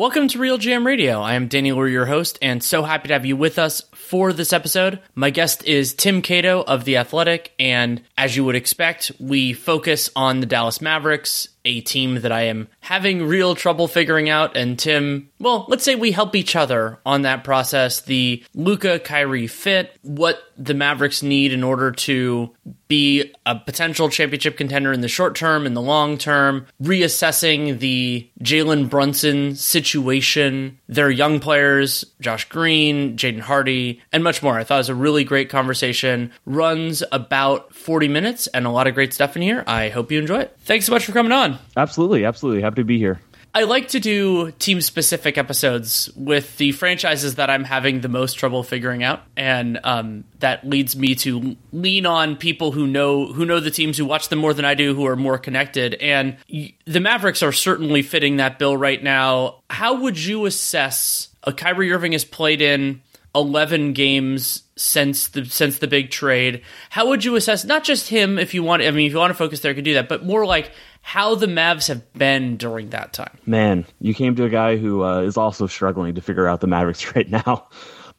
Welcome to RealGM Radio. I am Danny Leroux, your host, and so happy to have you with us for this episode. My guest is Tim Cato of The Athletic, and as you would expect, we focus on the Dallas Mavericks, a team that I am having real trouble figuring out. And Tim, well, let's say we help each other on that process. The Luka Kyrie fit, what the Mavericks need in order to be a potential championship contender in the short term, in the long term, reassessing the Jalen Brunson situation, their young players, Josh Green, Jaden Hardy, and much more. I thought it was a really great conversation. Runs about 40 minutes and a lot of great stuff in here. I hope you enjoy it. Thanks so much for coming on. Absolutely, absolutely. Happy to be here. I like to do team specific episodes with the franchises that I'm having the most trouble figuring out, and um, that leads me to lean on people who know who know the teams, who watch them more than I do, who are more connected. And the Mavericks are certainly fitting that bill right now. How would you assess? A Kyrie Irving has played in 11 games since the since the big trade. How would you assess not just him if you want I mean if you want to focus there you can do that, but more like how the Mavs have been during that time. Man, you came to a guy who uh, is also struggling to figure out the Mavericks right now.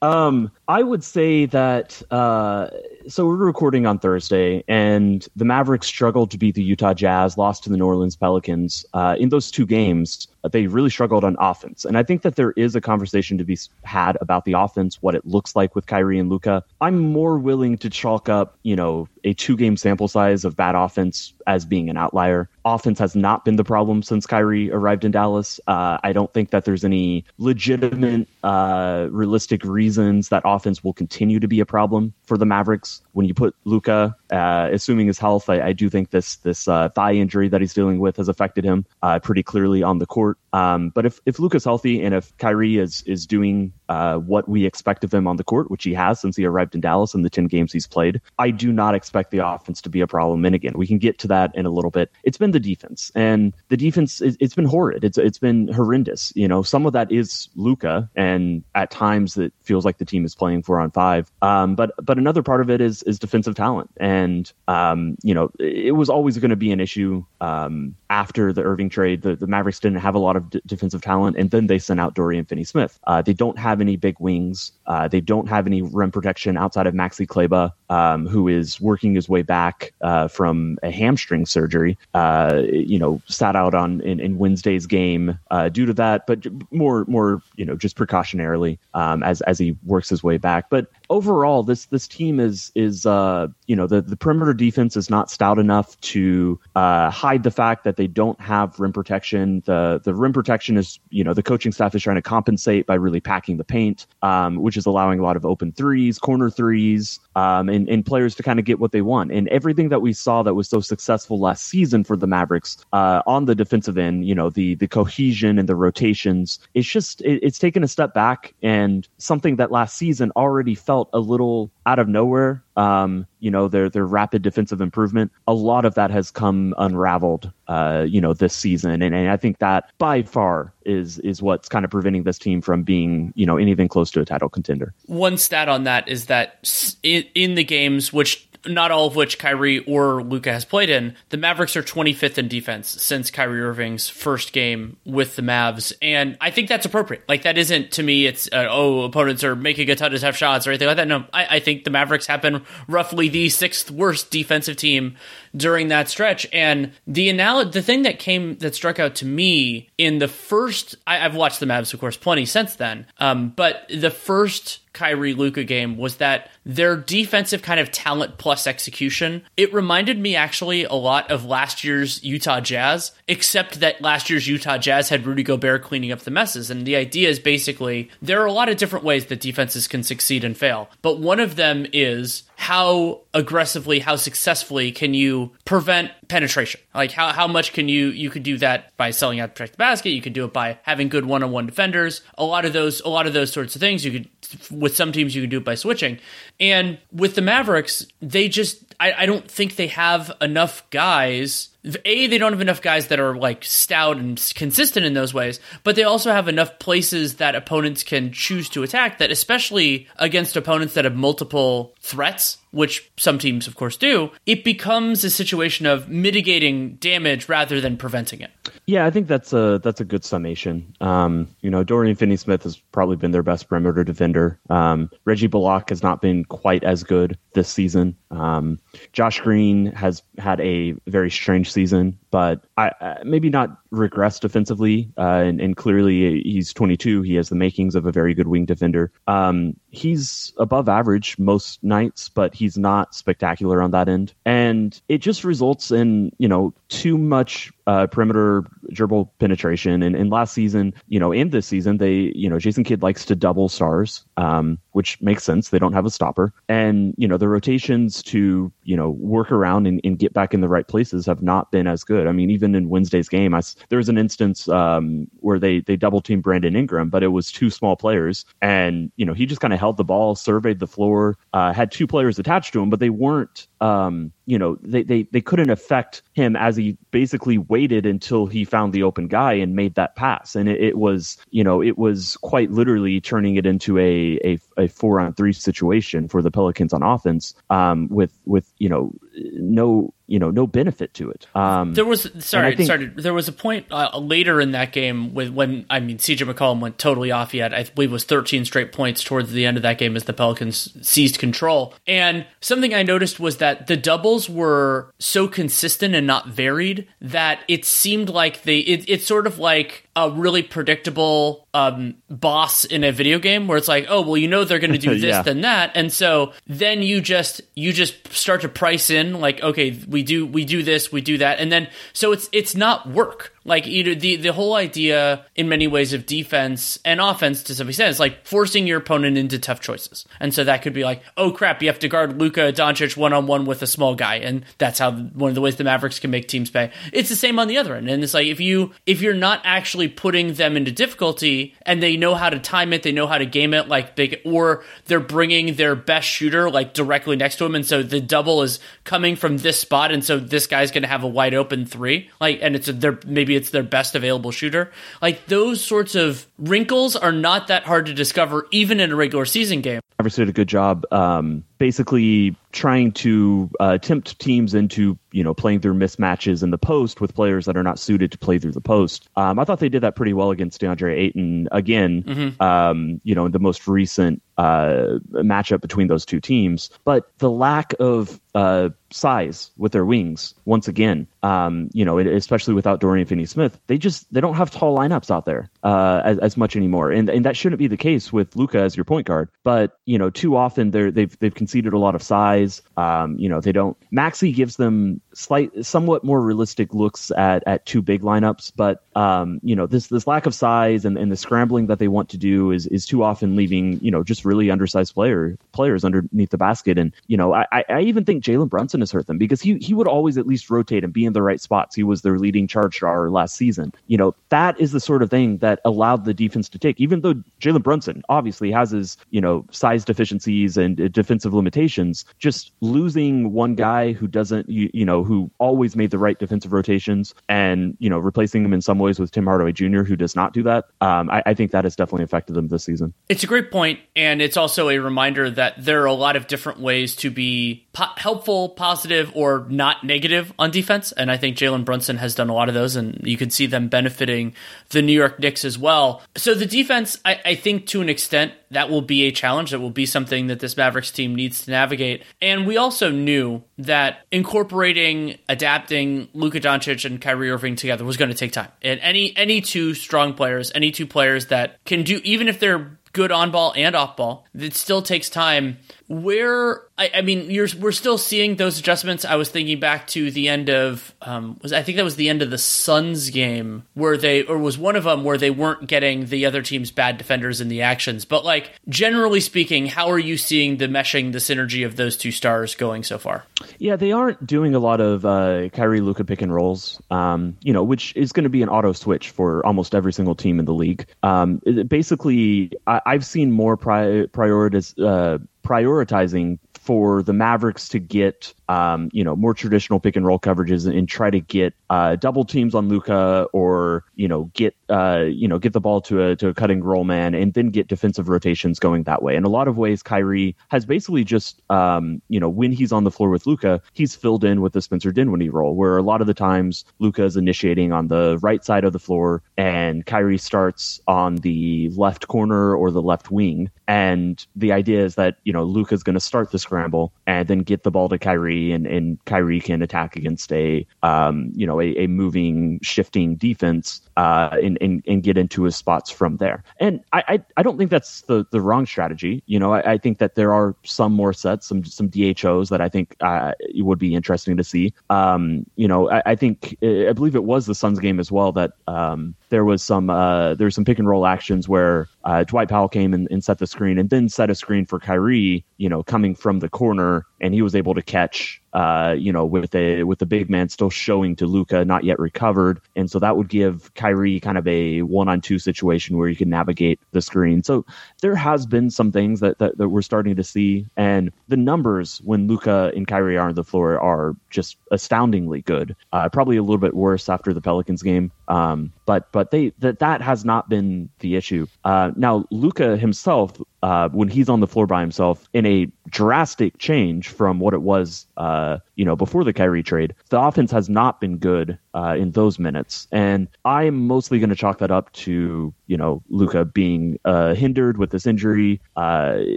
Um, I would say that uh, so we're recording on Thursday, and the Mavericks struggled to beat the Utah Jazz, lost to the New Orleans Pelicans. Uh, in those two games, they really struggled on offense, and I think that there is a conversation to be had about the offense, what it looks like with Kyrie and Luka. I'm more willing to chalk up, you know, a two-game sample size of bad offense as being an outlier. Offense has not been the problem since Kyrie arrived in Dallas. Uh, I don't think that there's any legitimate, uh, realistic reasons that offense will continue to be a problem for the Mavericks. When you put Luka, uh, assuming his health, I, I, do think this this uh, thigh injury that he's dealing with has affected him uh, pretty clearly on the court court um, but if if Luka's healthy and if Kyrie is is doing uh, what we expect of him on the court, which he has since he arrived in Dallas in the ten games he's played, I do not expect the offense to be a problem. And again, we can get to that in a little bit. It's been the defense, and the defense it, it's been horrid. It's it's been horrendous. You know, some of that is Luka, and at times it feels like the team is playing four on five. Um, but but another part of it is is defensive talent, and um, you know, it was always going to be an issue um, after the Irving trade. The, the Mavericks didn't have a lot of d- defensive talent, and then they sent out Dorian Finney-Smith. Uh, they don't have any big wings. Uh, they don't have any rim protection outside of Maxi Kleber, um, who is working his way back uh, from a hamstring surgery. Uh, you know, sat out on in, in Wednesday's game uh, due to that, but more more you know just precautionarily um, as as he works his way back. But overall, this this team is is uh, you know the the perimeter defense is not stout enough to uh, hide the fact that they don't have rim protection. The the rim protection is you know the coaching staff is trying to compensate by really packing the paint, um, which is allowing a lot of open threes, corner threes, um, and, and players to kind of get what they want. And everything that we saw that was so successful last season for the Mavericks uh, on the defensive end, you know the the cohesion and the rotations, it's just it, it's taken a step back and something that last season already felt felt a little out of nowhere. Um, you know, their their rapid defensive improvement. A lot of that has come unraveled. Uh, you know, this season, and, and I think that by far is is what's kind of preventing this team from being you know anything close to a title contender. One stat on that is that in, in the games which not all of which Kyrie or Luka has played in, the Mavericks are 25th in defense since Kyrie Irving's first game with the Mavs, and I think that's appropriate. Like that isn't to me, it's uh, oh opponents are making a ton of tough shots or anything like that. No, I, I think the Mavericks have been roughly the sixth worst defensive team during that stretch. And the anal- the thing that came that struck out to me in the first, I, have watched the Mavs, of course, plenty since then. Um, but the first Kyrie Luka game was that their defensive kind of talent plus execution. It reminded me actually a lot of last year's Utah Jazz, except that last year's Utah Jazz had Rudy Gobert cleaning up the messes. And the idea is basically there are a lot of different ways that defenses can succeed and fail, but one of them is how aggressively, how successfully can you prevent penetration? Like how, how much can you you could do that by selling out to protect the basket, you could do it by having good one on one defenders. A lot of those a lot of those sorts of things you could with some teams you can do it by switching. And with the Mavericks, they just I, I don't think they have enough guys a they don't have enough guys that are like stout and consistent in those ways but they also have enough places that opponents can choose to attack that especially against opponents that have multiple threats which some teams of course do it becomes a situation of mitigating damage rather than preventing it. Yeah i think that's a that's a good summation. Um, you know dorian finney smith has probably been their best perimeter defender. Um, reggie bullock has not been quite as good this season. Um, josh green has had a very strange season, but I, maybe not regress defensively. Uh, and, and, clearly, he's 22. He has the makings of a very good wing defender. Um, he's above average most nights, but he's not spectacular on that end. And it just results in, you know, too much uh, perimeter dribble penetration. And, and last season, you know, in this season, they, you know, Jason Kidd likes to double stars, um, which makes sense. They don't have a stopper. And, you know, the rotations to, you know, work around and, and get back in the right places have not been as good. I mean, even in Wednesday's game, I, there was an instance um, where they, they double teamed Brandon Ingram, but it was two small players. And, you know, he just kind of held the ball, surveyed the floor, uh, had two players attached to him, but they weren't, um, you know, they, they, they couldn't affect him as he basically waited until he found the open guy and made that pass. And it, it was, you know, it was quite literally turning it into a, a, a four on three situation for the Pelicans on offense um, with, with, you know, no you know no benefit to it. Um, there was sorry think, sorry there was a point uh, later in that game with when I mean CJ McCollum went totally off. He had I believe was 13 straight points towards the end of that game as the Pelicans seized control. And something I noticed was that the doubles were so consistent and not varied that it seemed like they it, it's sort of like a really predictable um, boss in a video game where it's like, oh well, you know they're going to do this, yeah. then that, and so then you just you just start to price in like, okay, we do we do this, we do that, and then so it's it's not work. Like you know, the the whole idea in many ways of defense and offense to some extent is like forcing your opponent into tough choices. And so that could be like, oh crap, you have to guard Luka Doncic one on one with a small guy, and that's how one of the ways the Mavericks can make teams pay. It's the same on the other end, and it's like if you if you're not actually putting them into difficulty and they know how to time it, they know how to game it, like big, or they're bringing their best shooter like directly next to him, and so the double is coming from this spot, and so this guy's going to have a wide open three, like, and it's a, they're maybe maybe it's their best available shooter. Like those sorts of wrinkles are not that hard to discover, even in a regular season game. Obviously, did a good job um, basically trying to uh, tempt teams into you know playing through mismatches in the post with players that are not suited to play through the post. Um, I thought they did that pretty well against DeAndre Ayton again. Mm-hmm. Um, you know, in the most recent uh, matchup between those two teams, but the lack of uh, size with their wings once again. Um, you know, especially without Dorian Finney-Smith, they just they don't have tall lineups out there uh, as, as much anymore, and and that shouldn't be the case with Luka as your point guard. But you know, too often they're they've they've conceded a lot of size. Um, you know, they don't. Maxi gives them slight, somewhat more realistic looks at at two big lineups, but um, you know, this this lack of size and, and the scrambling that they want to do is is too often leaving you know just really undersized player players underneath the basket. And you know, I I even think Jalen Brunson has hurt them because he he would always at least rotate and be in the right spots. He was their leading charge star last season. You know, that is the sort of thing that allowed the defense to take, even though Jalen Brunson obviously has his you know size deficiencies and uh, defensive limitations. Just losing one guy who doesn't you, you know who always made the right defensive rotations and you know replacing him in some ways with Tim Hardaway Jr. who does not do that. Um, I, I think that has definitely affected them this season. It's a great point, and and it's also a reminder that there are a lot of different ways to be po- helpful, positive, or not negative on defense. And I think Jalen Brunson has done a lot of those, and you can see them benefiting the New York Knicks as well. So the defense, I, I think to an extent, that will be a challenge. That will be something that this Mavericks team needs to navigate. And we also knew that incorporating, adapting Luka Doncic and Kyrie Irving together was going to take time. And any any two strong players, any two players that can do, even if they're good on ball and off ball, it still takes time. Where I, I, mean, we're still seeing those adjustments. I was thinking back to the end of um, was I think that was the end of the Suns game where they or was one of them where they weren't getting the other team's bad defenders in the actions. But like generally speaking, how are you seeing the meshing, the synergy of those two stars going so far? Yeah, they aren't doing a lot of uh, Kyrie Luka pick and rolls. Um, you know, which is going to be an auto switch for almost every single team in the league. Um, basically, I, have seen more pri-. Uh, prioritizing for the Mavericks to get um, you know more traditional pick and roll coverages and, and try to get uh, double teams on Luka or you know get uh, you know get the ball to a to a cutting roll man and then get defensive rotations going that way. In a lot of ways, Kyrie has basically just um, you know when he's on the floor with Luka, he's filled in with the Spencer Dinwiddie role, where a lot of the times Luka is initiating on the right side of the floor and Kyrie starts on the left corner or the left wing. And the idea is that you know Luka's going to start the scramble and then get the ball to Kyrie and, and Kyrie can attack against a um, you know a, a moving, shifting defense uh, and, and, and get into his spots from there. And I, I, I don't think that's the, the wrong strategy. You know, I, I, think that there are some more sets, some some DHOs that I think uh, would be interesting to see. Um, you know, I, I, think I believe it was the Suns game as well that um, there was some uh, there was some pick and roll actions where uh, Dwight Powell came and, and set the screen and then set a screen for Kyrie. You know, coming from the corner, and he was able to catch uh, you know, with a with the big man still showing to Luka, not yet recovered, and so that would give Kyrie kind of a one on two situation where you can navigate the screen. So there has been some things that, that, that we're starting to see, and the numbers when Luka and Kyrie are on the floor are just astoundingly good. Uh, probably a little bit worse after the Pelicans game, um, but but they that that has not been the issue. Uh, now Luka himself, uh, when he's on the floor by himself, in a drastic change from what it was, uh, you know, before the Kyrie trade, the offense has not been good uh, in those minutes, and I'm mostly going to chalk that up to you know Luka being uh, hindered with this injury. Uh,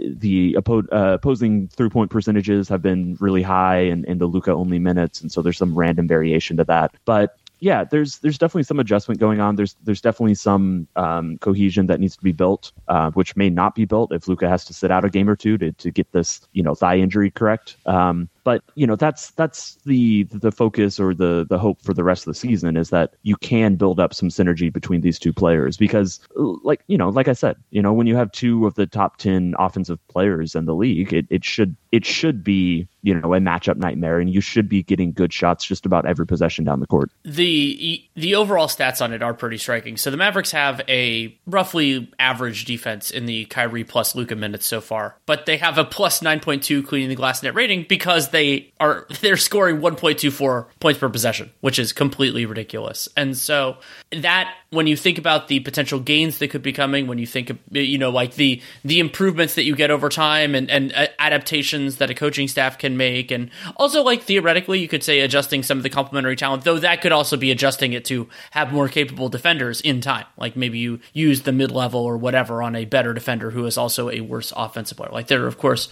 the oppo- opposing three point percentages have been really high in, in the Luka only minutes, and so there's some random variation to that. But yeah, there's there's definitely some adjustment going on. There's there's definitely some um, cohesion that needs to be built, uh, which may not be built if Luka has to sit out a game or two to, to get this you know thigh injury correct. Um, but you know that's that's the the focus or the the hope for the rest of the season is that you can build up some synergy between these two players because like you know like I said you know when you have two of the top 10 offensive players in the league it, it should it should be you know a matchup nightmare and you should be getting good shots just about every possession down the court. The the overall stats on it are pretty striking. So the Mavericks have a roughly average defense in the Kyrie plus Luka minutes so far but they have a plus 9.2 cleaning the glass net rating because they are they're scoring 1.24 points per possession, which is completely ridiculous. And so that when you think about the potential gains that could be coming, when you think of, you know like the the improvements that you get over time and and uh, adaptations that a coaching staff can make, and also like theoretically you could say adjusting some of the complementary talent, though that could also be adjusting it to have more capable defenders in time. Like maybe you use the mid level or whatever on a better defender who is also a worse offensive player. Like there are of course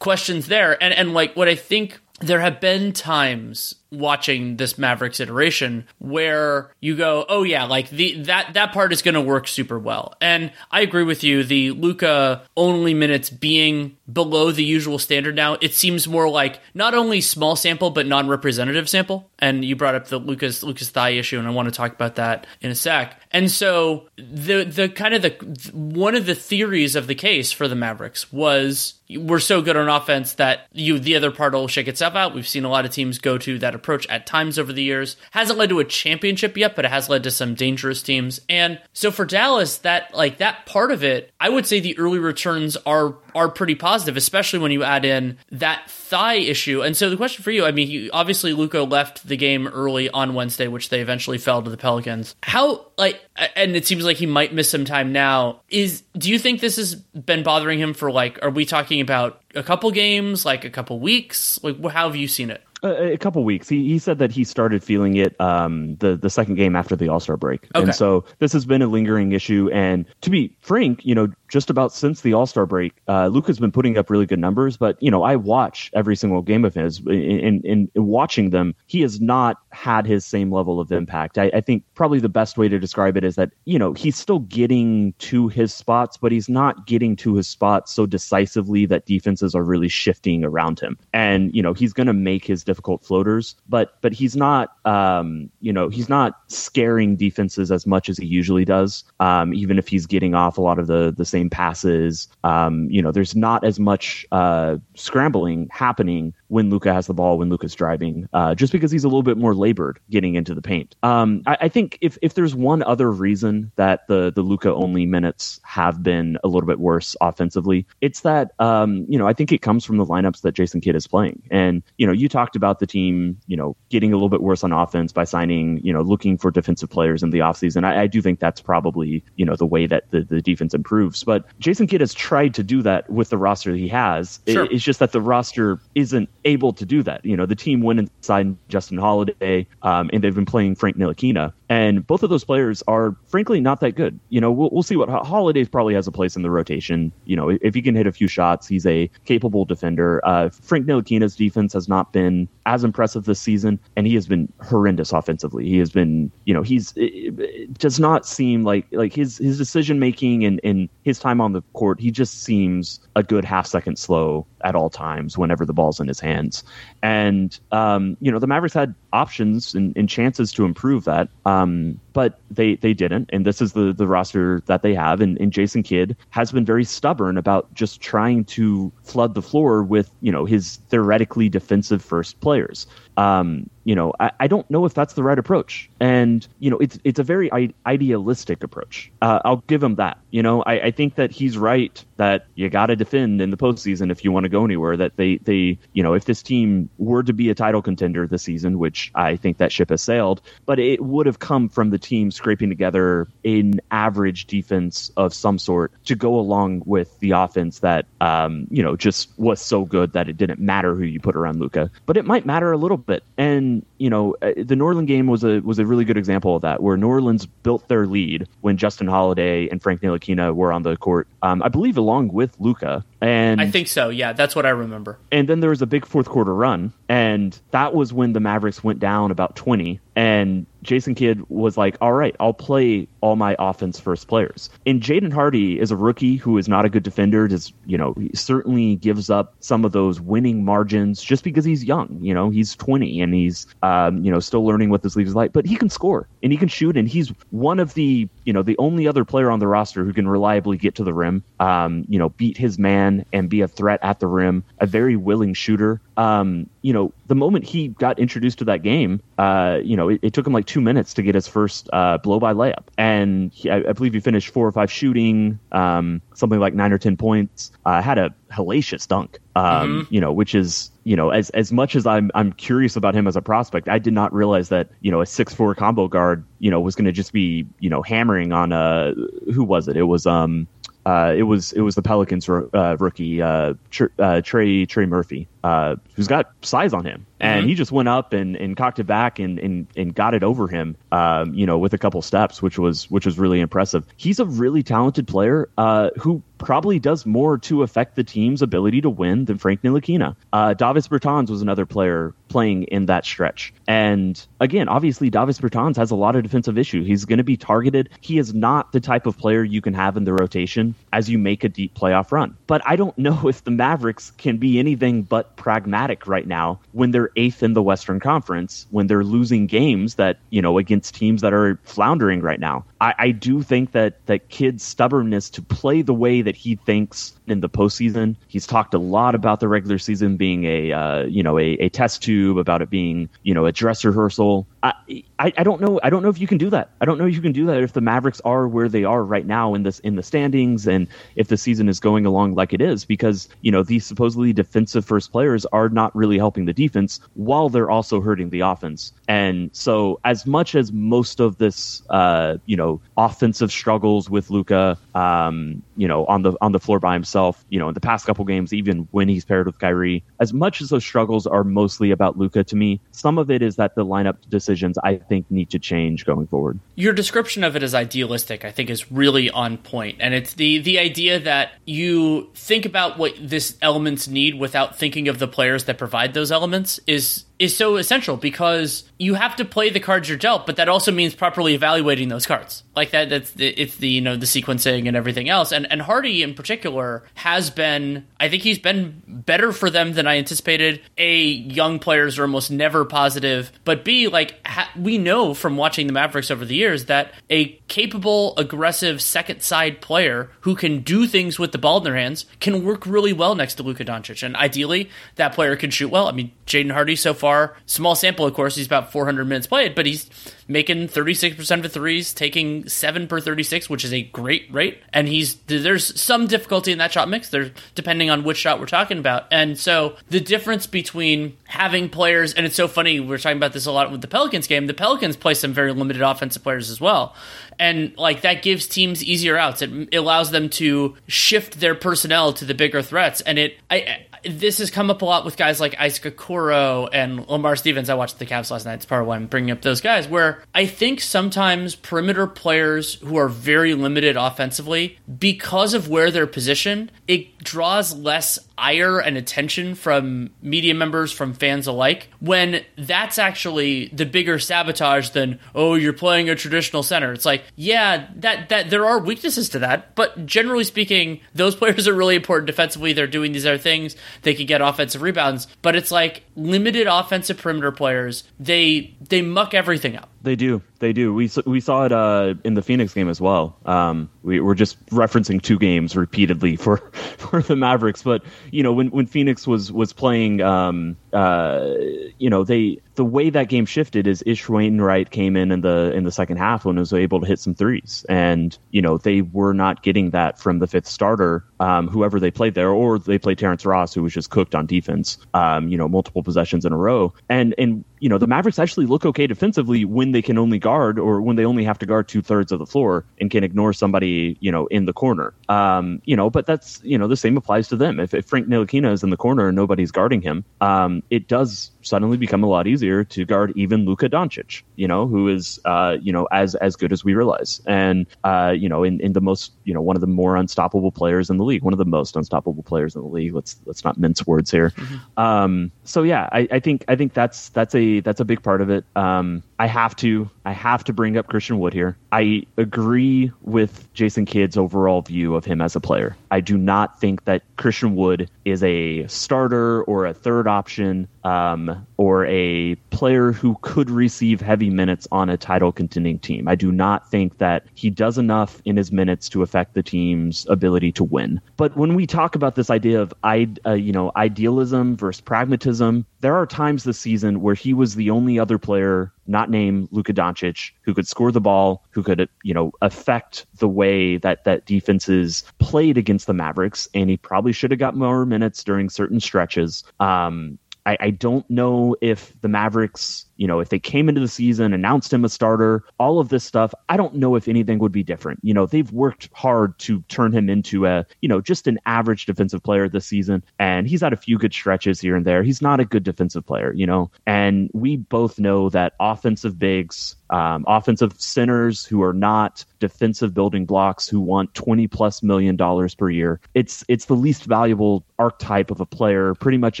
questions there, and and like what I think there have been times watching this Mavericks iteration where you go, oh yeah, like the that that part is going to work super well. And I agree with you. The Luka only minutes being below the usual standard now, it seems more like not only small sample but non-representative sample. And you brought up the Luka's Luka's thigh issue, and I want to talk about that in a sec. And so the the kind of the one of the theories of the case for the Mavericks was we're so good on offense that you the other part will shake itself out. We've seen a lot of teams go to that approach at times over the years. Hasn't led to a championship yet, but it has led to some dangerous teams. And so for Dallas, that like that part of it, I would say the early returns are are pretty positive, especially when you add in that thigh issue. And so the question for you, I mean, obviously Luka left the game early on Wednesday, which they eventually fell to the Pelicans. How like, and it seems like he might miss some time now. Is do you think this has been bothering him for like? Are we talking about a couple games, like a couple weeks? Like, how have you seen it? A, a couple weeks. He he said that he started feeling it um, the the second game after the All Star break, Okay. and so this has been a lingering issue. And to be frank, you know, just about since the All Star break, uh, Luka's been putting up really good numbers. But you know, I watch every single game of his. In, in watching them, he has not had his same level of impact. I, I think probably the best way to describe it is that you know he's still getting to his spots, but he's not getting to his spots so decisively that defenses are really shifting around him. And you know, he's going to make his difficult floaters, but but he's not um, you know he's not scaring defenses as much as he usually does. Um, even if he's getting off a lot of the the same passes, um, you know, there's not as much uh, scrambling happening when Luka has the ball when Luka's driving, uh, just because he's a little bit more labored getting into the paint. Um, I, I think if if there's one other reason that the the Luka only minutes have been a little bit worse offensively, it's that um, you know I think it comes from the lineups that Jason Kidd is playing, and you know you talked about the team you know getting a little bit worse on offense by signing you know looking for defensive players in the offseason. I, I do think that's probably you know the way that the, the defense improves, but Jason Kidd has tried to do that with the roster he has. Sure. it's just that the roster isn't able to do that. You know, the team went and signed Justin Holiday, um, and they've been playing Frank Ntilikina, and both of those players are frankly not that good. You know, we'll, we'll see what Holiday probably has a place in the rotation. You know, if he can hit a few shots, he's a capable defender. Uh, Frank Ntilikina's defense has not been as impressive this season, and he has been horrendous offensively. He has been, you know, he's it, it does not seem like like his his decision making and and his time on the court. He just seems a good half second slow at all times whenever the ball's in his hands. And um, you know, the Mavericks had options and, and chances to improve that, um, but they they didn't. And this is the the roster that they have. And, and Jason Kidd has been very stubborn about just trying to flood the floor with you know his theoretically defensive first players. Um, you know, I, I don't know if that's the right approach. And you know, it's it's a very idealistic approach. Uh, I'll give him that. You know, I, I think that he's right that you got to defend in the postseason if you want to go anywhere. That they they you know, if this team were to be a title contender this season, which I think that ship has sailed, but it would have come from the team scraping together an average defense of some sort to go along with the offense that um, you know just was so good that it didn't matter who you put around Luka. But it might matter a little bit. And you know, uh, the New Orleans game was a was a really good example of that, where New Orleans built their lead when Justin Holiday and Frank Ntilikina were on the court. Um, I believe along with Luka. And I think so. Yeah, that's what I remember. and then there was a big fourth quarter run, and that was when the Mavericks went down about 20. And Jason Kidd was like, All right, I'll play all my offense first players. And Jaden Hardy is a rookie who is not a good defender, just, you know, he certainly gives up some of those winning margins just because he's young. You know, he's 20 and he's, um, you know, still learning what this league is like, but he can score and he can shoot. And he's one of the, you know, the only other player on the roster who can reliably get to the rim, um, you know, beat his man and be a threat at the rim, a very willing shooter. Um, you know, the moment he got introduced to that game, uh, you know, it, it took him like two minutes to get his first uh, blow by layup. And he, I, I believe he finished four or five shooting, um, something like nine or 10 points. Uh, had a hellacious dunk, um, you know, which is, you know, as, as much as I'm, I'm curious about him as a prospect, I did not realize that, you know, a six, four combo guard, you know, was going to just be, you know, hammering on, uh, who was it? It was, um, it was it was the Pelicans uh, rookie uh, uh, Trey Trey Murphy, uh, who's got size on him, and he just went up and, and cocked it back and, and, and got it over him, um, you know, with a couple steps, which was which was really impressive. He's a really talented player uh, who probably does more to affect the team's ability to win than Frank Ntilikina. Uh, Davis Bertans was another player playing in that stretch, and again, obviously Davis Bertans has a lot of defensive issue. He's going to be targeted. He is not the type of player you can have in the rotation as you make a deep playoff run. But I don't know if the Mavericks can be anything but pragmatic right now when they're eighth in the Western Conference when they're losing games that you know against teams that are floundering right now. I, I do think that that Kidd's stubbornness to play the way that he thinks in the postseason. He's talked a lot about the regular season being a uh, you know a, a test tube, about it being you know a dress rehearsal. I, I, don't know. I don't know if you can do that. I don't know if you can do that if the Mavericks are where they are right now in this in the standings and if the season is going along like it is because you know these supposedly defensive first players are not really helping the defense while they're also hurting the offense. And so as much as most of this uh, you know offensive struggles with Luka um, you know on the on the floor by himself, you know in the past couple games even when he's paired with Kyrie, as much as those struggles are mostly about Luka to me, some of it is that the lineup decisions I think need to change going forward. Your description of it as idealistic, I think, is really on point. and it's the the idea that you think about what this elements need without thinking of the players that provide those elements is is so essential because you have to play the cards you're dealt, but that also means properly evaluating those cards. Like that, that's the, it's the you know the sequencing and everything else. And and Hardy in particular has been, I think he's been better for them than I anticipated. A young players are almost never positive, but B like ha- we know from watching the Mavericks over the years that a capable, aggressive second side player who can do things with the ball in their hands can work really well next to Luka Doncic, and ideally that player can shoot well. I mean, Jaden Hardy so far, small sample, of course, he's about 400 minutes played, but he's making 36% of threes, taking 7 per 36, which is a great rate. And he's there's some difficulty in that shot mix, there depending on which shot we're talking about. And so the difference between having players and it's so funny, we're talking about this a lot with the Pelicans game. The Pelicans play some very limited offensive players as well. And like that gives teams easier outs. It, it allows them to shift their personnel to the bigger threats. And it I this has come up a lot with guys like Isaac Okoro and Lamar Stevens. I watched the Cavs last night. It's part of why I'm bringing up those guys. Where I think sometimes perimeter players who are very limited offensively, because of where they're positioned, it draws less ire and attention from media members, from fans alike, when that's actually the bigger sabotage than, oh, you're playing a traditional center. It's like, yeah, that that there are weaknesses to that, but generally speaking, those players are really important defensively. They're doing these other things. They can get offensive rebounds, but it's like limited offensive perimeter players, they they muck everything up. They do. They do. We we saw it uh, in the Phoenix game as well. Um, we were just referencing two games repeatedly for, for the Mavericks, but you know when, when Phoenix was was playing, um, uh, you know they the way that game shifted is Ish Wainwright came in in the in the second half and was able to hit some threes, and you know they were not getting that from the fifth starter, um, whoever they played there, or they played Terrence Ross, who was just cooked on defense, um, you know multiple possessions in a row, and and you know the Mavericks actually look okay defensively when they can only guard or when they only have to guard two thirds of the floor and can ignore somebody you know in the corner, um, you know, but that's you know the same applies to them. If, if Frank Ntilikina is in the corner and nobody's guarding him, um, it does suddenly become a lot easier to guard even Luka Doncic, you know, who is, uh, you know, as as good as we realize, and uh, you know, in, in the most, you know, one of the more unstoppable players in the league, one of the most unstoppable players in the league. Let's let's not mince words here. Mm-hmm. Um, so yeah, I, I think I think that's that's a that's a big part of it. Um, I have to I have to bring up Christian Wood here. I agree with Jason Kidd's overall view of him as a player. I do not think that Christian Wood is a starter or a third option um, or a player who could receive heavy minutes on a title contending team. I do not think that he does enough in his minutes to affect the team's ability to win. But when we talk about this idea of uh, you know idealism versus pragmatism, there are times this season where he was the only other player not named Luka Doncic, who could score the ball, who could, you know, affect the way that that defenses played against the Mavericks, and he probably should have got more minutes during certain stretches. Um, I, I don't know if the Mavericks you know, if they came into the season, announced him a starter, all of this stuff, I don't know if anything would be different. You know, they've worked hard to turn him into a, you know, just an average defensive player this season. And he's had a few good stretches here and there. He's not a good defensive player, you know, and we both know that offensive bigs, um, offensive centers who are not defensive building blocks who want 20 plus million dollars per year. It's it's the least valuable archetype of a player pretty much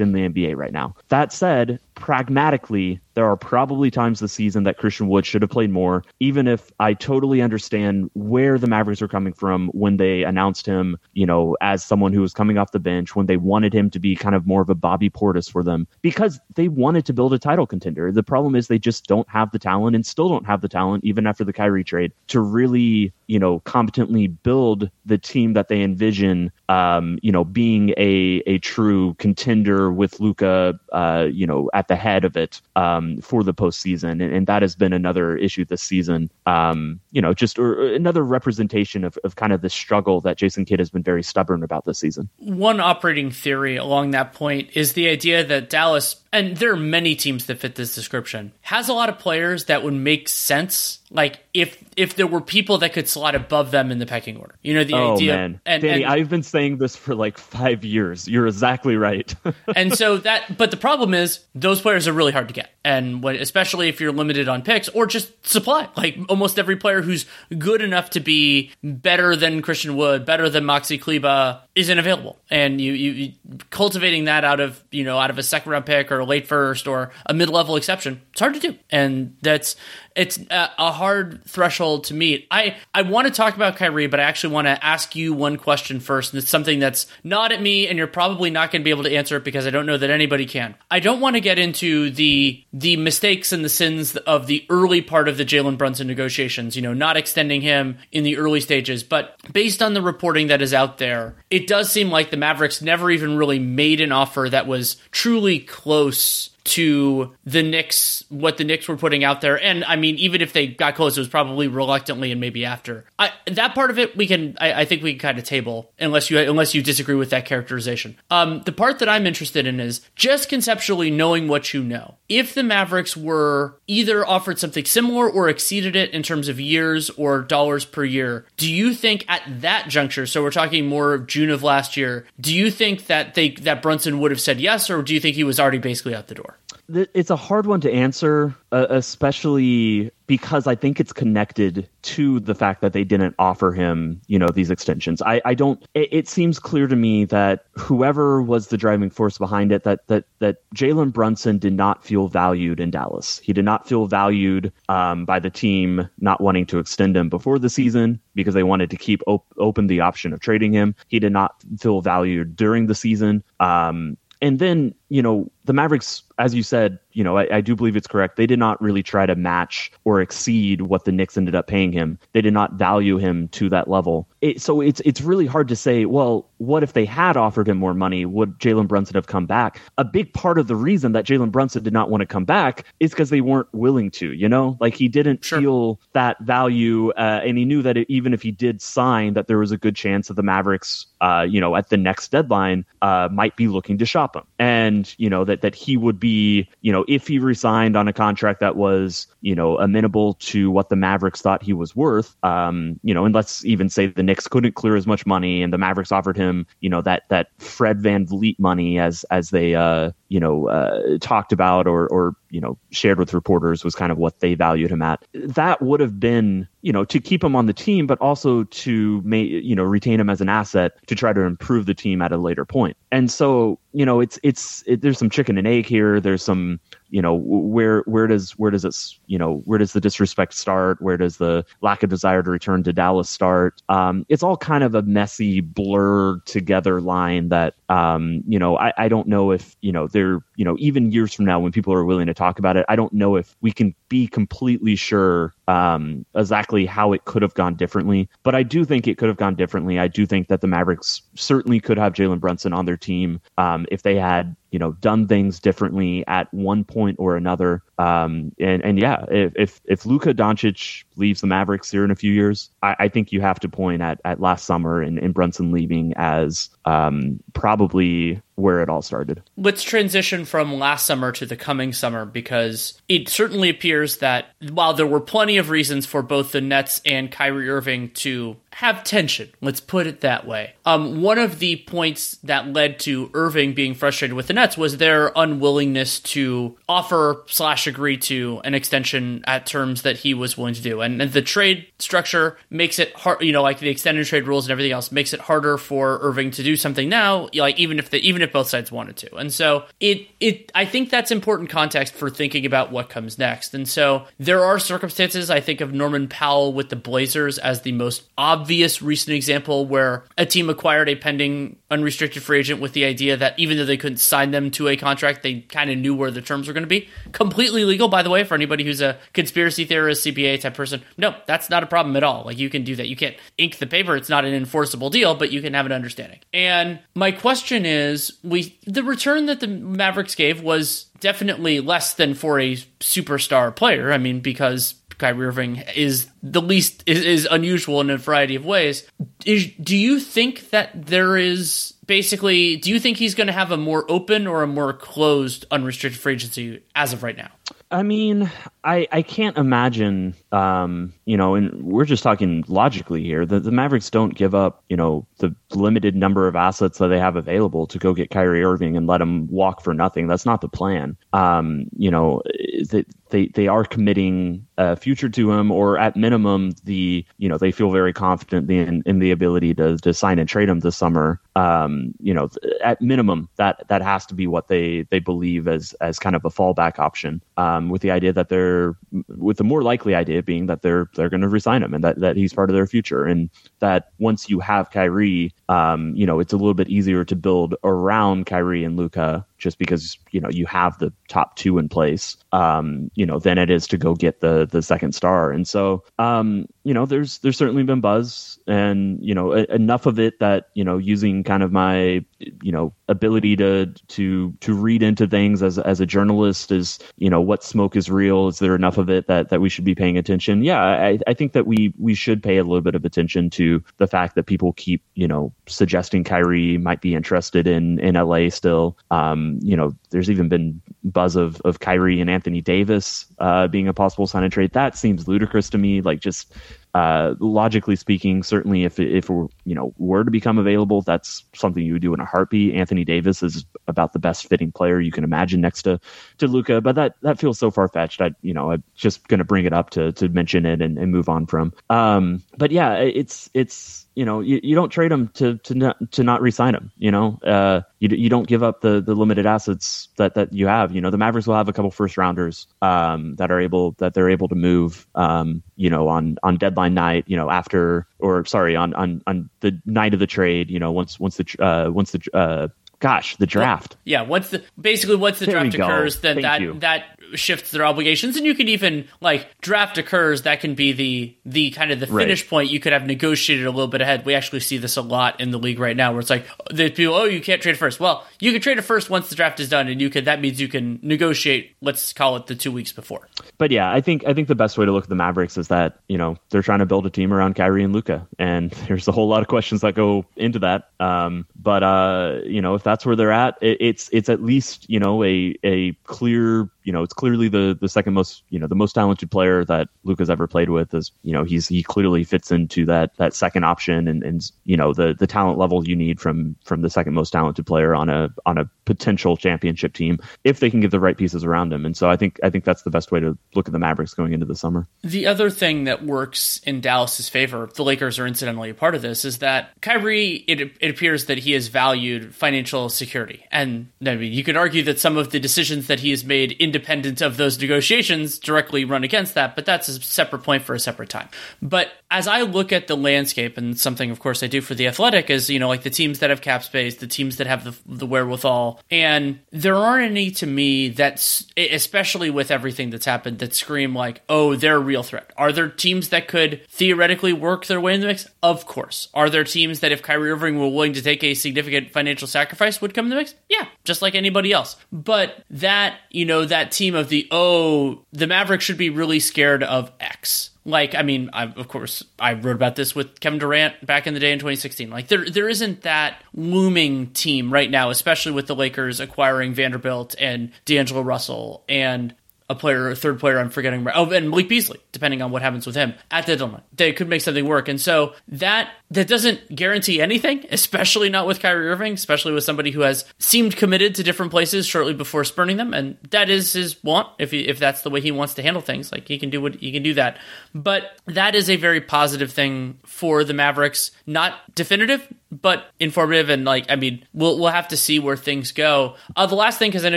in the NBA right now. That said, pragmatically, there are probably times this season that Christian Wood should have played more, even if I totally understand where the Mavericks are coming from when they announced him, you know, as someone who was coming off the bench, when they wanted him to be kind of more of a Bobby Portis for them, because they wanted to build a title contender. The problem is they just don't have the talent and still don't have the talent, even after the Kyrie trade, to really, you know, competently build the team that they envision, um, you know, being a, a true contender with Luka, uh, you know, at the head of it um, for the postseason, and, and that has been another issue this season. Um, you know, just or, another representation of, of kind of the struggle that Jason Kidd has been very stubborn about this season. One operating theory along that point is the idea that Dallas, and there are many teams that fit this description, has a lot of players that would make sense. Like if if there were people that could slot above them in the pecking order, you know the oh, idea. Man. And, Danny, and, I've been saying this for like five years. You're exactly right. and so that, but the problem is those players are really hard to get, and when, especially if you're limited on picks or just supply. Like almost every player who's good enough to be better than Christian Wood, better than Maxi Kleber, isn't available, and you, you, you cultivating that out of you know out of a second round pick or a late first or a mid level exception, it's hard to do, and that's it's a, a hard threshold to meet. I I want to talk about Kyrie, but I actually want to ask you one question first, and it's something that's not at me, and you're probably not going to be able to answer it because I don't know that anybody can. I don't want to get into the the mistakes and the sins of the early part of the Jalen Brunson negotiations. You know, not extending him in the early stages, but based on the reporting that is out there, it does seem like the Mavericks never even really made an offer that was truly close to the Knicks, what the Knicks were putting out there. And I mean, even if they got close, it was probably reluctantly and maybe after. I, that part of it, we can, I, I, think we can kind of table unless you, unless you disagree with that characterization. Um, the part that I'm interested in is just conceptually knowing what you know. If the Mavericks were either offered something similar or exceeded it in terms of years or dollars per year, do you think at that juncture, so we're talking more June of last year, do you think that they, that Brunson would have said yes, or do you think he was already basically out the door? It's a hard one to answer, uh, especially because I think it's connected to the fact that they didn't offer him, you know, these extensions. I, I don't. It, it seems clear to me that whoever was the driving force behind it, that that that Jalen Brunson did not feel valued in Dallas. He did not feel valued um, by the team not wanting to extend him before the season because they wanted to keep op- open the option of trading him. He did not feel valued during the season. Um, and then you know the Mavericks, as you said, you know, I, I, do believe it's correct. They did not really try to match or exceed what the Knicks ended up paying him. They did not value him to that level. It, so it's it's really hard to say. Well, what if they had offered him more money? Would Jalen Brunson have come back? A big part of the reason that Jalen Brunson did not want to come back is because they weren't willing to. You know, like he didn't sure. feel that value, uh, and he knew that it, even if he did sign, that there was a good chance that the Mavericks, uh, you know, at the next deadline, uh, might be looking to shop him, and you know that that he would be, you know, if he resigned on a contract that was, you know, amenable to what the Mavericks thought he was worth, um, you know, and let's even say the Knicks couldn't clear as much money and the Mavericks offered him, you know, that that Fred Van VanVleet money as as they uh, you know, uh, talked about or or you know shared with reporters was kind of what they valued him at. That would have been you know to keep him on the team, but also to make you know retain him as an asset to try to improve the team at a later point. And so you know it's it's it, there's some chicken and egg here. There's some you know where where does where does it you know where does the disrespect start? Where does the lack of desire to return to dallas start? Um, it's all kind of a messy blurred together line that um, you know I, I don't know if you know they're you know even years from now when people are willing to talk about it i don't know if we can be completely sure um, exactly how it could have gone differently. But i do think it could have gone differently. I do think that the mavericks certainly could have jalen brunson on their team um, if they had you know done things differently at one point or another. Um, and and yeah, if if, if Luka Doncic leaves the Mavericks here in a few years, I, I think you have to point at at last summer and, and Brunson leaving as um, probably where it all started. Let's transition from last summer to the coming summer because it certainly appears that while there were plenty of reasons for both the Nets and Kyrie Irving to have tension. Let's put it that way. Um, one of the points that led to Irving being frustrated with the Nets was their unwillingness to offer slash agree to an extension at terms that he was willing to do. And, and the trade structure makes it hard, you know, like the extended trade rules and everything else makes it harder for Irving to do something now, like even if the, even if both sides wanted to. And so it it I think that's important context for thinking about what comes next. And so there are circumstances I think of Norman Powell with the Blazers as the most obvious recent example where a team acquired a pending unrestricted free agent with the idea that even though they couldn't sign them to a contract, they kind of knew where the terms were going to be. Completely legal, by the way, for anybody who's a conspiracy theorist, CPA type person. No, that's not a problem at all. Like you can do that. You can't ink the paper. It's not an enforceable deal, but you can have an understanding. And my question is, we the return that the Mavericks gave was definitely less than for a superstar player. I mean, because Kyrie Irving is the least is, is unusual in a variety of ways. Is, do you think that there is basically? Do you think he's going to have a more open or a more closed unrestricted free agency as of right now? I mean, I I can't imagine. Um, you know, and we're just talking logically here. The, the Mavericks don't give up, you know, the limited number of assets that they have available to go get Kyrie Irving and let him walk for nothing. That's not the plan. Um, you know, they they, they are committing a future to him, or at minimum, the you know they feel very confident in in the ability to to sign and trade him this summer. Um, you know, at minimum, that that has to be what they they believe as as kind of a fallback option. Um, with the idea that they're with the more likely idea being that they're they're going to resign him and that that he's part of their future, and that once you have Kyrie, um, you know, it's a little bit easier to build around Kyrie and Luka just because you know you have the top two in place um, you know than it is to go get the the second star and so um, you know there's there's certainly been buzz and you know a, enough of it that you know using kind of my you know ability to to to read into things as as a journalist is you know what smoke is real is there enough of it that that we should be paying attention yeah I, I think that we we should pay a little bit of attention to the fact that people keep you know suggesting Kyrie might be interested in in LA still um, you know, there's even been buzz of of Kyrie and Anthony Davis uh, being a possible sign and trade. That seems ludicrous to me. Like just uh, logically speaking, certainly if if we're, you know were to become available, that's something you would do in a heartbeat. Anthony Davis is about the best fitting player you can imagine next to to Luka, but that that feels so far fetched. I you know I'm just going to bring it up to to mention it and, and move on from. Um, but yeah, it's it's you know, you, you don't trade him to to not to not resign him. You know, uh, you you don't give up the the limited assets that that you have. You know, the Mavericks will have a couple first rounders um, that are able that they're able to move. Um, you know, on on deadline night. You know, after or sorry, on on on the night of the trade. You know, once once the uh, once the uh, gosh, the draft. Yeah, once the basically once the There draft occurs, then Thank that you. that shifts their obligations, and you can even like draft occurs. That can be the the kind of the Right. finish point. You could have negotiated a little bit ahead. We actually see this a lot in the league right now, where it's like the people, oh, you can't trade first. Well, you can trade it first once the draft is done, and you could that means you can negotiate. Let's call it the two weeks before. But yeah, I think I think the best way to look at the Mavericks is that you know they're trying to build a team around Kyrie and Luka, and there's a whole lot of questions that go into that. Um, but uh, you know, if that's where they're at, it, it's it's at least you know a a clear you know it's clearly the the second most you know the most talented player that Luka's ever played with is you know he's he clearly fits into that that second option and and you know the the talent level you need from from the second most talented player on a on a potential championship team if they can get the right pieces around him. And so I think I think that's the best way to look at the Mavericks going into the summer. The other thing that works in Dallas's favor, the Lakers are incidentally a part of this, is that Kyrie, it, it appears that he has valued financial security. And I mean, you could argue that some of the decisions that he has made independent of those negotiations directly run against that, but that's a separate point for a separate time. But as I look at the landscape, and something, of course, I do for the athletic, is, you know, like the teams that have cap space, the teams that have the, the wherewithal, and there aren't any to me that's, especially with everything that's happened, that scream like, oh, they're a real threat. Are there teams that could theoretically work their way in the mix? Of course. Are there teams that if Kyrie Irving were willing to take a significant financial sacrifice would come in the mix? Yeah, just like anybody else. But that, you know, that team of the, oh, the Mavericks should be really scared of X. Like, I mean, I, of course, I wrote about this with Kevin Durant back in the day in 2016. Like, there there isn't that looming team right now, especially with the Lakers acquiring Vanderbilt and D'Angelo Russell and a player, a third player. I'm forgetting. Oh, and Malik Beasley, depending on what happens with him at the deadline, they could make something work. And so that that doesn't guarantee anything, especially not with Kyrie Irving, especially with somebody who has seemed committed to different places shortly before spurning them, and that is his want. If he, if that's the way he wants to handle things, like he can do what he can do that. But that is a very positive thing for the Mavericks. Not definitive, but informative and like I mean, we'll we'll have to see where things go. Uh, the last thing, because I know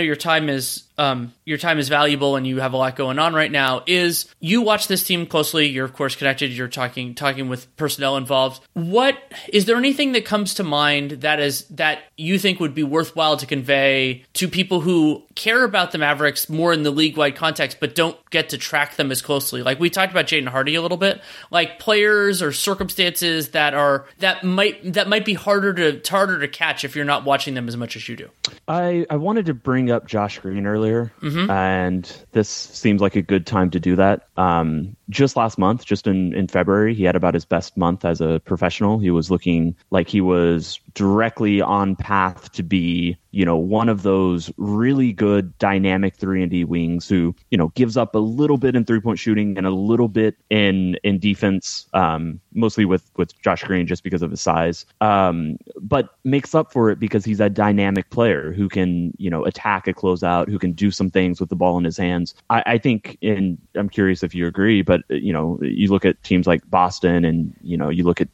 your time is um, your time is valuable and you have a lot going on right now is you watch this team closely. You're of course connected. You're talking talking with personnel involved. What is there anything that comes to mind that is that you think would be worthwhile to convey to people who care about the Mavericks more in the league wide context but don't get to track them as closely? Like we talked about Jaden Hardy a little bit. Like players or circumstances that are that might that might be harder to harder to catch if you're not watching them as much as you do I I wanted to bring up Josh Green earlier mm-hmm. and this seems like a good time to do that. Um, just last month, just in, in February, he had about his best month as a professional. He was looking like he was directly on path to be, you know, one of those really good dynamic three and D wings who, you know, gives up a little bit in three point shooting and a little bit in in defense, um, mostly with with Josh Green just because of his size, um, but makes up for it because he's a dynamic player who can, you know, attack a closeout, who can do some things with the ball in his hands. I, I think, and I'm curious if you agree, but you know, you look at teams like Boston, and you know, you look at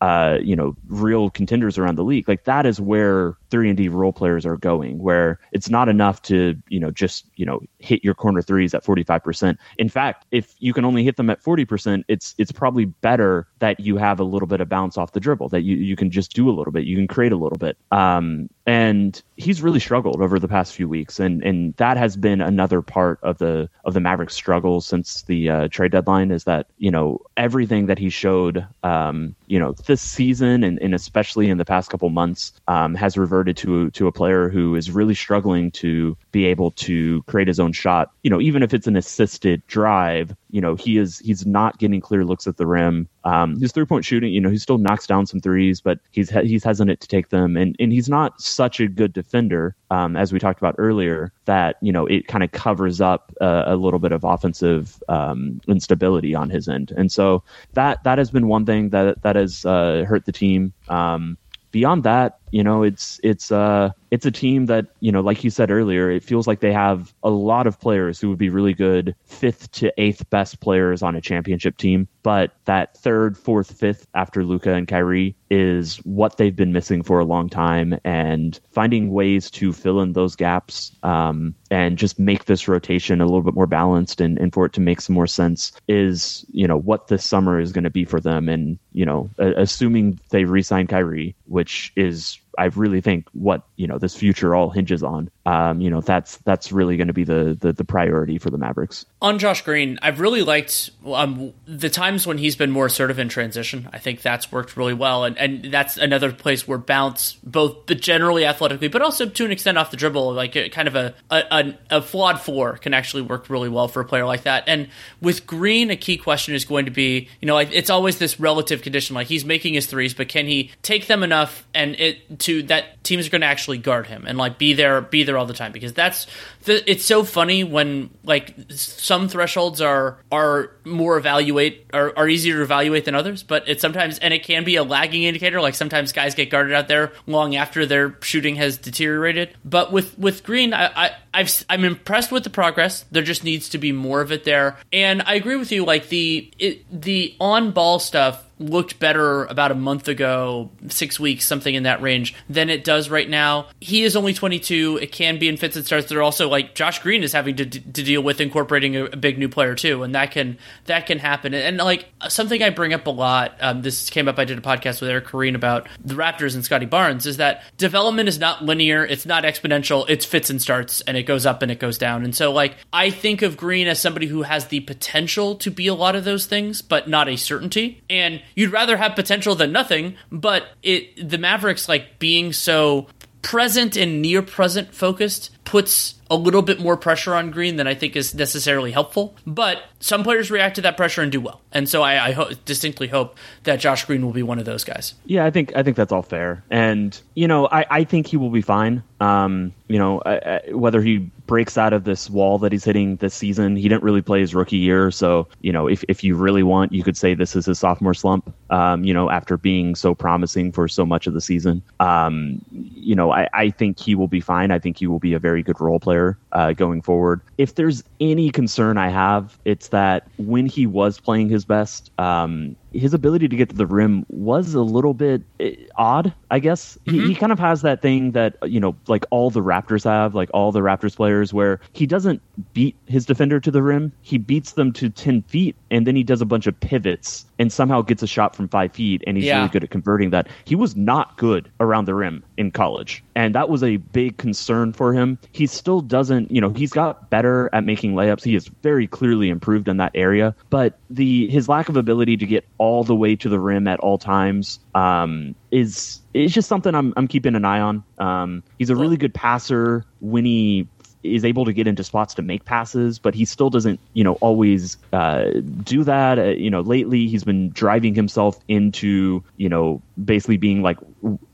uh, you know, real contenders around the league. Like that is where three and D role players are going, where it's not enough to, you know, just, you know, hit your corner threes at 45%. In fact, if you can only hit them at 40%, it's it's probably better that you have a little bit of bounce off the dribble, that you, you can just do a little bit, you can create a little bit. Um, and he's really struggled over the past few weeks, and and that has been another part of the of the Mavericks' struggle since the uh, trade deadline is that you know everything that he showed, um, you know, this season and, and especially in the past couple months, um, has to to a player who is really struggling to be able to create his own shot. You know, even if it's an assisted drive, you know, he is he's not getting clear looks at the rim. Um, his three point shooting, you know, he still knocks down some threes, but he's he's hesitant to take them, and and he's not such a good defender, um, as we talked about earlier, that you know it kind of covers up a little bit of offensive um, instability on his end, and so that that has been one thing that that has uh, hurt the team. Um, beyond that, you know, it's it's uh it's a team that you know, like you said earlier, it feels like they have a lot of players who would be really good fifth to eighth best players on a championship team, but that third, fourth, fifth after Luka and Kyrie is what they've been missing for a long time, and finding ways to fill in those gaps um, and just make this rotation a little bit more balanced and, and for it to make some more sense is you know what this summer is going to be for them, and you know, assuming they re-sign Kyrie, which is I really think what you know this future all hinges on. Um, you know that's that's really going to be the, the, the priority for the Mavericks. On Josh Green, I've really liked um, the times when he's been more assertive in transition. I think that's worked really well, and and that's another place where bounce, both the generally athletically, but also to an extent off the dribble, like a, kind of a, a a flawed four can actually work really well for a player like that. And with Green, a key question is going to be, you know, it's always this relative condition. Like he's making his threes, but can he take them enough and it that teams are going to actually guard him and like be there be there all the time because that's it's so funny when like some thresholds are are more evaluate are, are easier to evaluate than others but it's sometimes and it can be a lagging indicator like sometimes guys get guarded out there long after their shooting has deteriorated. But with with green I, I I've I'm impressed with the progress. There just needs to be more of it there. And I agree with you like the it, the on ball stuff looked better about a month ago, six weeks, something in that range, than it does right now. He is only 22. It can be in fits and starts. They're also like Josh Green is having to, to deal with incorporating a, a, big new player too, and that can that can happen. And, and like something I bring up a lot. Um, this came up. I did a podcast with Eric Koreen about the Raptors and Scottie Barnes. Is that development is not linear. It's not exponential. It's fits and starts, and it goes up and it goes down. And so like I think of Green as somebody who has the potential to be a lot of those things, but not a certainty. And you'd rather have potential than nothing, but it the Mavericks like being so present and near present focused puts a little bit more pressure on Green than I think is necessarily helpful. But some players react to that pressure and do well, and so I, I ho- distinctly hope that Josh Green will be one of those guys. Yeah, I think I think that's all fair, and you know, I, I think he will be fine. Um, you know, I, I, whether he breaks out of this wall that he's hitting this season, he didn't really play his rookie year, so you know, if if you really want, you could say this is his sophomore slump. Um, you know, after being so promising for so much of the season, um, you know, I, I think he will be fine. I think he will be a very good role player uh, going forward. If there's any concern I have, it's that when he was playing his best, um, his ability to get to the rim was a little bit eh, odd, I guess. Mm-hmm. He, he, kind of has that thing that, you know, like all the Raptors have, like all the Raptors players, where he doesn't beat his defender to the rim. He beats them to 10 feet, and then he does a bunch of pivots and somehow gets a shot from five feet, and he's yeah. really good at converting that. He was not good around the rim in college, and that was a big concern for him. He still doesn't, you know, he's got better at making layups. He is very clearly improved in that area, but the his lack of ability to get all the way to the rim at all times um, is is just something I'm I'm keeping an eye on. Um, he's a really good passer when he is able to get into spots to make passes, but he still doesn't, you know, always uh, do that. Uh, you know, lately he's been driving himself into, you know, basically being like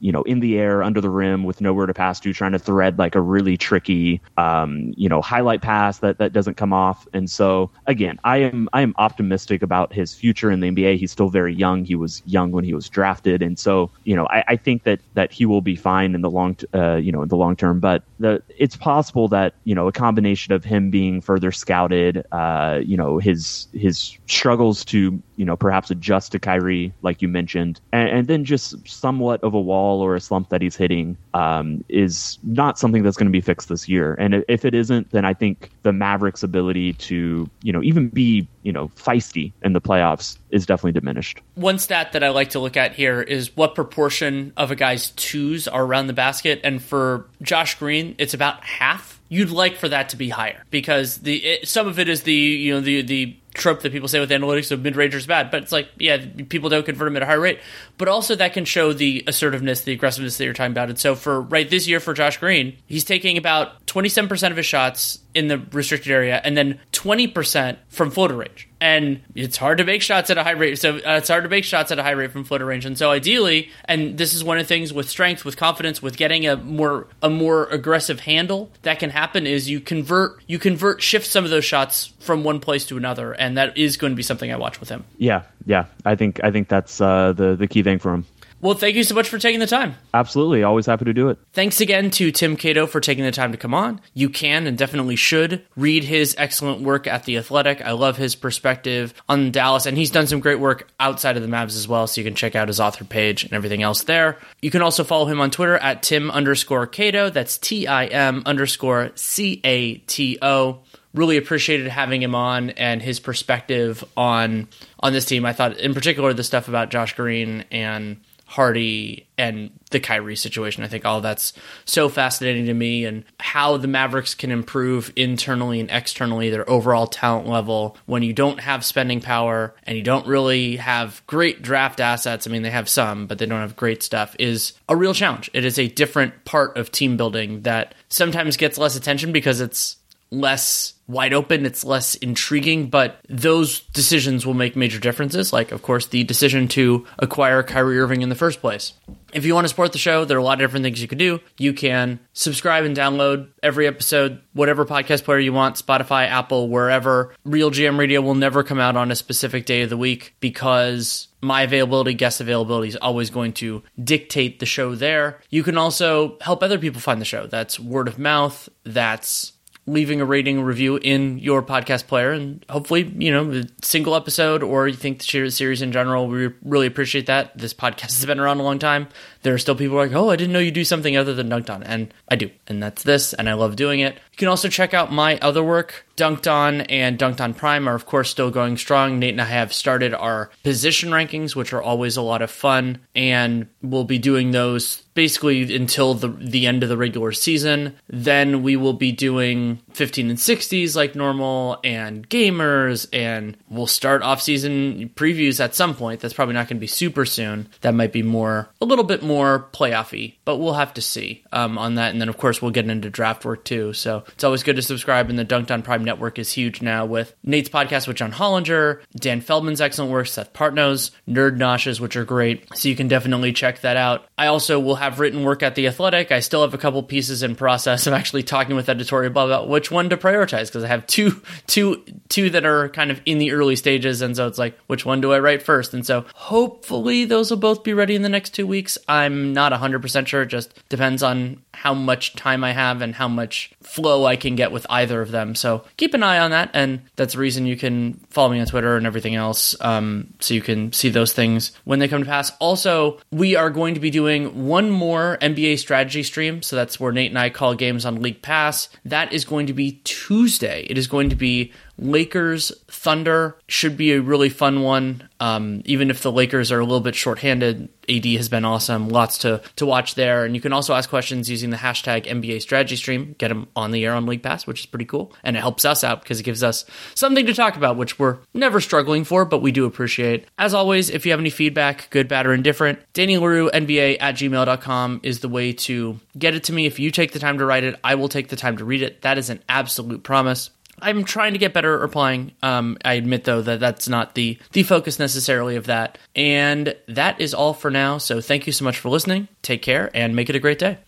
you know in the air under the rim with nowhere to pass to trying to thread like a really tricky um, you know highlight pass that that doesn't come off. And so again i am i am optimistic about his future in the nba he's still very young. He was young when he was drafted. And so you know i, I think that that he will be fine in the long uh, you know in the long term. But the it's possible that you know a combination of him being further scouted uh, you know his his struggles to you know perhaps adjust to Kyrie like you mentioned and, and then just somewhat of a wall or a slump that he's hitting um, is not something that's going to be fixed this year. And if it isn't, then I think the Mavericks' ability to, you know, even be, you know, feisty in the playoffs is definitely diminished. One stat that I like to look at here is what proportion of a guy's twos are around the basket. And for Josh Green, it's about half. You'd like for that to be higher because the it, some of it is the you know the the trope that people say with analytics of mid rangers is bad, but it's like, yeah, people don't convert them at a high rate. But also that can show the assertiveness, the aggressiveness that you're talking about. And so for right this year for Josh Green, he's taking about 27% of his shots in the restricted area and then 20% from floater range. And it's hard to make shots at a high rate. So uh, it's hard to make shots at a high rate from floater range. And so ideally, and this is one of the things with strength, with confidence, with getting a more a more aggressive handle that can happen is you convert you convert shift some of those shots from one place to another, and that is going to be something I watch with him. Yeah, yeah, I think I think that's uh, the the key thing for him. Well, thank you so much for taking the time. Absolutely. Always happy to do it. Thanks again to Tim Cato for taking the time to come on. You can and definitely should read his excellent work at The Athletic. I love his perspective on Dallas, and he's done some great work outside of the Mavs as well, so you can check out his author page and everything else there. You can also follow him on Twitter at Tim underscore Cato. That's T I M underscore C A T O really appreciated having him on and his perspective on on this team. I thought in particular the stuff about Josh Green and Hardy and the Kyrie situation. I think all that's so fascinating to me and how the Mavericks can improve internally and externally their overall talent level when you don't have spending power and you don't really have great draft assets. I mean, they have some, but they don't have great stuff is a real challenge. It is a different part of team building that sometimes gets less attention because it's less wide open, it's less intriguing, but those decisions will make major differences. Like, of course, the decision to acquire Kyrie Irving in the first place. If you want to support the show, there are a lot of different things you can do. You can subscribe and download every episode, whatever podcast player you want, Spotify, Apple, wherever. RealGM Radio will never come out on a specific day of the week because my availability, guest availability is always going to dictate the show there. You can also help other people find the show. That's word of mouth. That's leaving a rating review in your podcast player. And hopefully you know the single episode or you think the series in general we really appreciate that. This podcast has been around a long time. There are still people like oh i didn't know you do something other than dunked on. And i do. And that's this and i love doing it You can also check out my other work. Dunked On and Dunked On Prime are, of course, still going strong. Nate and I have started our position rankings, which are always a lot of fun, and we'll be doing those basically until the the end of the regular season. Then we will be doing 15 and 60s like normal and gamers and we'll start off-season previews at some point. That's probably not going to be super soon. That might be more a little bit more playoffy, but we'll have to see um, on that. And then of course we'll get into draft work too. So it's always good to subscribe. And the Dunked On Prime network is huge now with Nate's podcast with John Hollinger, Dan Feldman's excellent work, Seth Partnow's, Nerd Noshes, which are great. So you can definitely check that out. I also will have written work at The Athletic. I still have a couple pieces in process of actually talking with editorial about which one to prioritize because I have two, two, two that are kind of in the early stages. And so it's like, which one do I write first? And so hopefully those will both be ready in the next two weeks. I'm not 100% sure. It just depends on how much time I have and how much flow I can get with either of them. So keep an eye on that. And that's the reason you can follow me on Twitter and everything else. Um, so you can see those things when they come to pass. Also, we are going to be doing one more NBA strategy stream. So that's where Nate and I call games on League Pass. That is going to be Tuesday. It is going to be Lakers Thunder should be a really fun one. Um, even if the Lakers are a little bit shorthanded, AD has been awesome. Lots to to watch there, and you can also ask questions using the hashtag NBA Strategy Stream. Get them on the air on League Pass, which is pretty cool, and it helps us out because it gives us something to talk about, which we're never struggling for, but we do appreciate. As always, if you have any feedback, good, bad, or indifferent, Danny Leroux NBA at gmail.com is the way to get it to me. If you take the time to write it, I will take the time to read it. That is an absolute promise. I'm trying to get better at replying. Um, I admit though that that's not the the focus necessarily of that. And that is all for now. So thank you so much for listening. Take care and make it a great day.